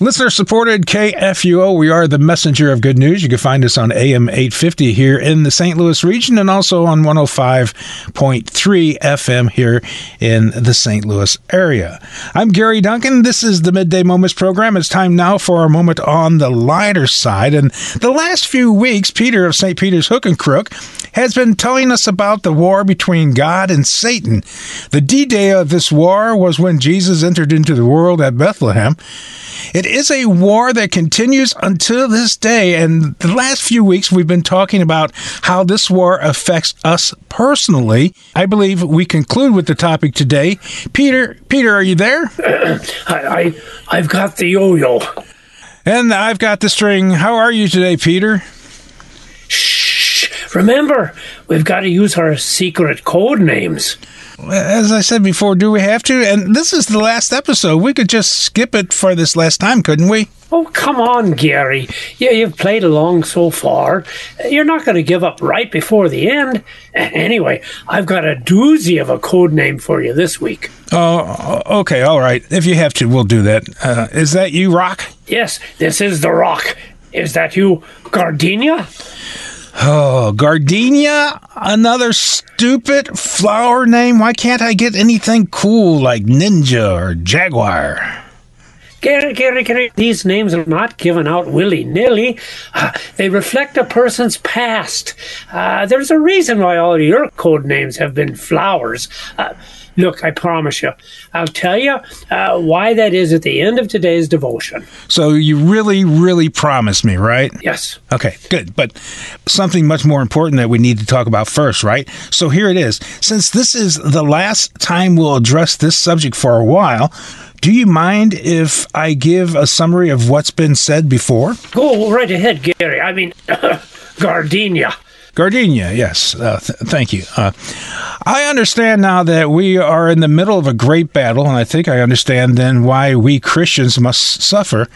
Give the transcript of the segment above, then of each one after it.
Listener supported KFUO. We are the messenger of good news. You can find us on AM 850 here in the St. Louis region and also on 105.3 FM here in the St. Louis area. I'm Gary Duncan. This is the Midday Moments program. It's time now for our moment on the lighter side. And the last few weeks, Peter of St. Peter's Hook and Crook has been telling us about the war between God and Satan. The D Day of this war was when Jesus entered into the world at Bethlehem. It is a war that continues until this day. And the last few weeks, we've been talking about how this war affects us personally. I believe we conclude with the topic today. Peter, Peter, are you there? I, I, I've got the yo-yo. And I've got the string. How are you today, Peter? Shh! Remember, we've got to use our secret code names as I said before, do we have to? And this is the last episode. We could just skip it for this last time, couldn't we? Oh, come on, Gary. Yeah, you've played along so far. You're not going to give up right before the end. Anyway, I've got a doozy of a code name for you this week. Oh, okay, all right. If you have to, we'll do that. Uh, is that you, Rock? Yes, this is the Rock. Is that you, Gardenia? Oh, gardenia? Another stupid flower name? Why can't I get anything cool like ninja or jaguar? Gary, Gary, Gary, these names are not given out willy nilly. Uh, they reflect a person's past. Uh, there's a reason why all your code names have been flowers. Uh, Look, I promise you, I'll tell you uh, why that is at the end of today's devotion. So you really, really promise me, right? Yes. Okay, good. But something much more important that we need to talk about first, right? So here it is. Since this is the last time we'll address this subject for a while, do you mind if I give a summary of what's been said before? Go right ahead, Gary. I mean, Gardenia. Gardenia, yes. Uh, th- thank you. Uh, I understand now that we are in the middle of a great battle, and I think I understand then why we Christians must suffer.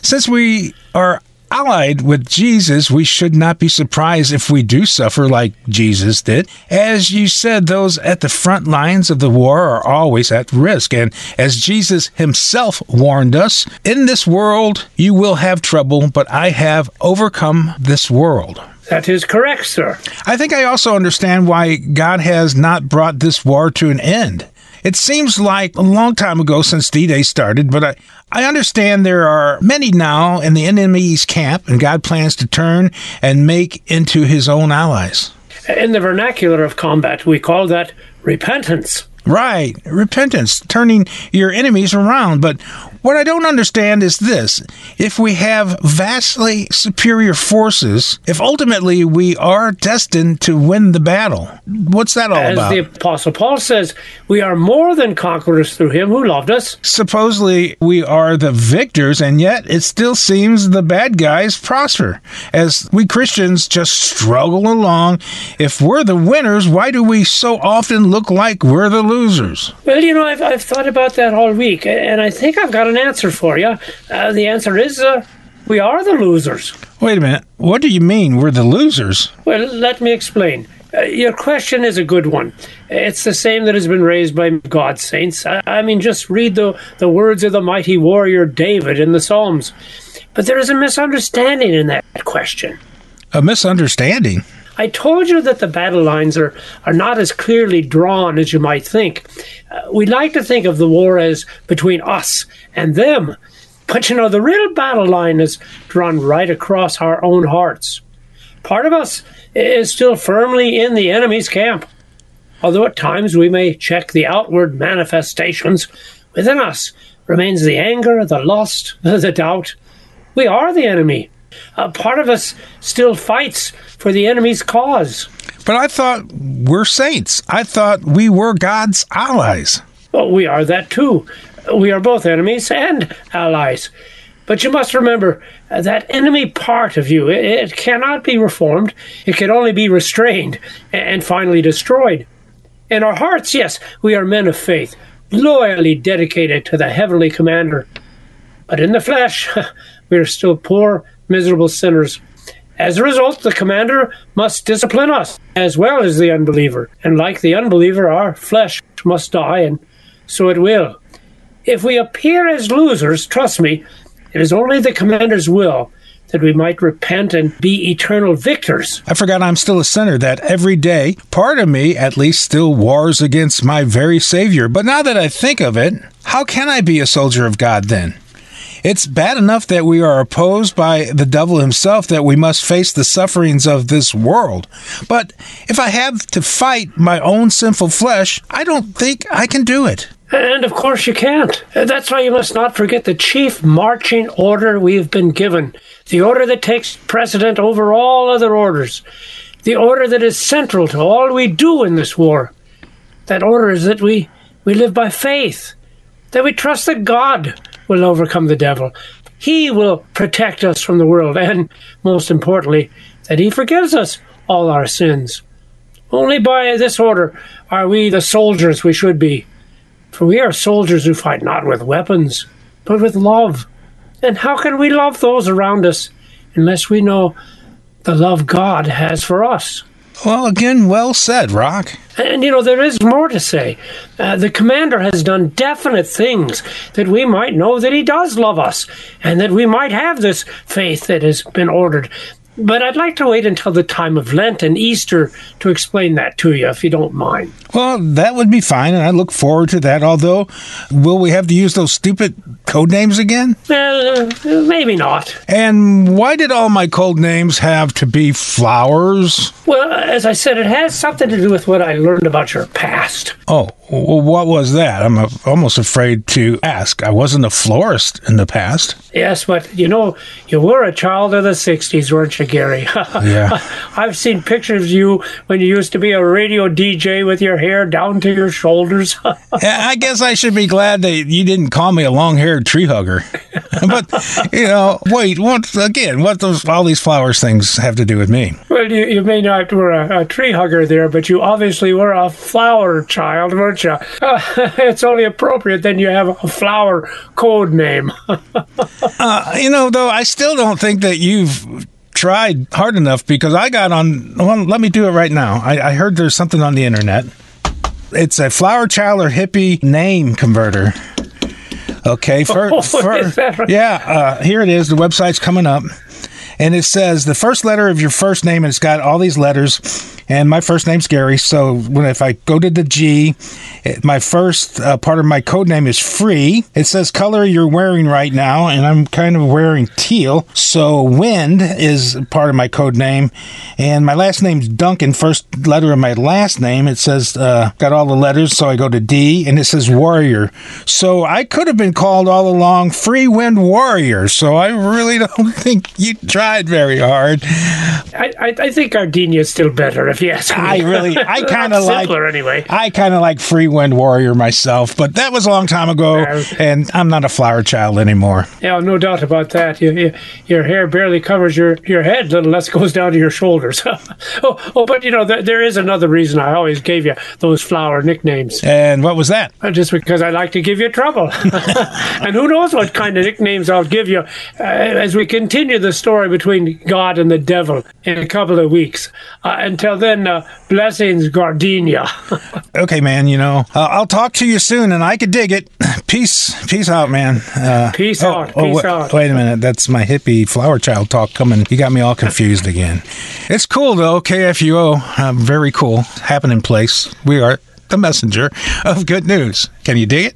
Since we are allied with Jesus, we should not be surprised if we do suffer like Jesus did. As you said, those at the front lines of the war are always at risk. And as Jesus himself warned us, in this world you will have trouble, but I have overcome this world. That is correct, sir. I think I also understand why God has not brought this war to an end. It seems like a long time ago since D Day started, but I, I understand there are many now in the enemy's camp, and God plans to turn and make into his own allies. In the vernacular of combat, we call that repentance. Right, repentance, turning your enemies around. But what I don't understand is this if we have vastly superior forces, if ultimately we are destined to win the battle, what's that all As about? As the Apostle Paul says, we are more than conquerors through him who loved us. Supposedly we are the victors, and yet it still seems the bad guys prosper. As we Christians just struggle along, if we're the winners, why do we so often look like we're the losers? Well, you know, I've, I've thought about that all week, and I think I've got an answer for you. Uh, the answer is uh, we are the losers. Wait a minute. What do you mean we're the losers? Well, let me explain. Uh, your question is a good one. It's the same that has been raised by God's saints. I, I mean, just read the, the words of the mighty warrior David in the Psalms. But there is a misunderstanding in that question. A misunderstanding? I told you that the battle lines are, are not as clearly drawn as you might think. Uh, we like to think of the war as between us and them, but you know, the real battle line is drawn right across our own hearts. Part of us is still firmly in the enemy's camp, although at times we may check the outward manifestations. Within us remains the anger, the lust, the doubt. We are the enemy. A part of us still fights for the enemy's cause. But I thought we're saints. I thought we were God's allies. Well, we are that too. We are both enemies and allies. But you must remember uh, that enemy part of you, it, it cannot be reformed. It can only be restrained and finally destroyed. In our hearts, yes, we are men of faith, loyally dedicated to the heavenly commander. But in the flesh, we are still poor, miserable sinners. As a result, the commander must discipline us as well as the unbeliever. And like the unbeliever, our flesh must die, and so it will. If we appear as losers, trust me, It is only the commander's will that we might repent and be eternal victors. I forgot I'm still a sinner, that every day, part of me at least still wars against my very Savior. But now that I think of it, how can I be a soldier of God then? It's bad enough that we are opposed by the devil himself, that we must face the sufferings of this world. But if I have to fight my own sinful flesh, I don't think I can do it. And of course you can't. That's why you must not forget the chief marching order we've been given, the order that takes precedent over all other orders, the order that is central to all we do in this war. That order is that we, we live by faith, that we trust that God will overcome the devil. He will protect us from the world, and most importantly, that He forgives us all our sins. Only by this order are we the soldiers we should be. For we are soldiers who fight not with weapons, but with love. And how can we love those around us unless we know the love God has for us? Well, again, well said, Rock. And, you know, there is more to say. Uh, the commander has done definite things that we might know that he does love us and that we might have this faith that has been ordered. But I'd like to wait until the time of Lent and Easter to explain that to you, if you don't mind. Well, that would be fine, and I look forward to that. Although, will we have to use those stupid code names again? Uh, maybe not. And why did all my code names have to be flowers? Well, as I said, it has something to do with what I learned about your past. Oh, what was that? I'm almost afraid to ask. I wasn't a florist in the past. Yes, but you know, you were a child of the 60s, weren't you, Gary? yeah. I've seen pictures of you when you used to be a radio DJ with your hair down to your shoulders. I guess I should be glad that you didn't call me a long haired tree hugger. but, you know, wait, what, again, what does all these flowers things have to do with me? Well, you, you may not were a, a, tree hugger there, but you obviously were a flower child, weren't you? Uh, it's only appropriate then you have a flower code name. uh, you know, though, I still don't think that you've tried hard enough because I got on. Well, let me do it right now. I, I heard there's something on the internet. It's a flower child or hippie name converter. Okay, for, oh, for yeah, uh, here it is. The website's coming up, and it says the first letter of your first name, and it's got all these letters and my first name's Gary. So when if I go to the G, it, my first uh, part of my code name is free. It says color you're wearing right now, and I'm kind of wearing teal. So wind is part of my code name, and my last name's Duncan. First letter of my last name. It says uh, got all the letters, so I go to D, and it says warrior. So I could have been called all along Free Wind Warrior. So I really don't think you tried very hard. I, I, I think Gardenia is still better if you ask me. I really, I kind of like anyway. I kind of like Free Wind Warrior myself, but that was a long time ago, and I'm not a flower child anymore. Yeah, no doubt about that. You, you, your hair barely covers your, your head, little less goes down to your shoulders. oh, oh, but you know, th- there is another reason I always gave you those flower nicknames. And what was that? Uh, just because I like to give you trouble. and who knows what kind of nicknames I'll give you uh, as we continue the story between God and the devil in a couple of weeks. Uh, until then, uh, blessings, Gardenia. okay, man. You know, uh, I'll talk to you soon, and I could dig it. Peace, peace out, man. Uh, peace oh, out. Oh, peace wait, out. Wait a minute. That's my hippie flower child talk coming. You got me all confused again. It's cool though. KFUO, uh, very cool. Happening place. We are the messenger of good news. Can you dig it?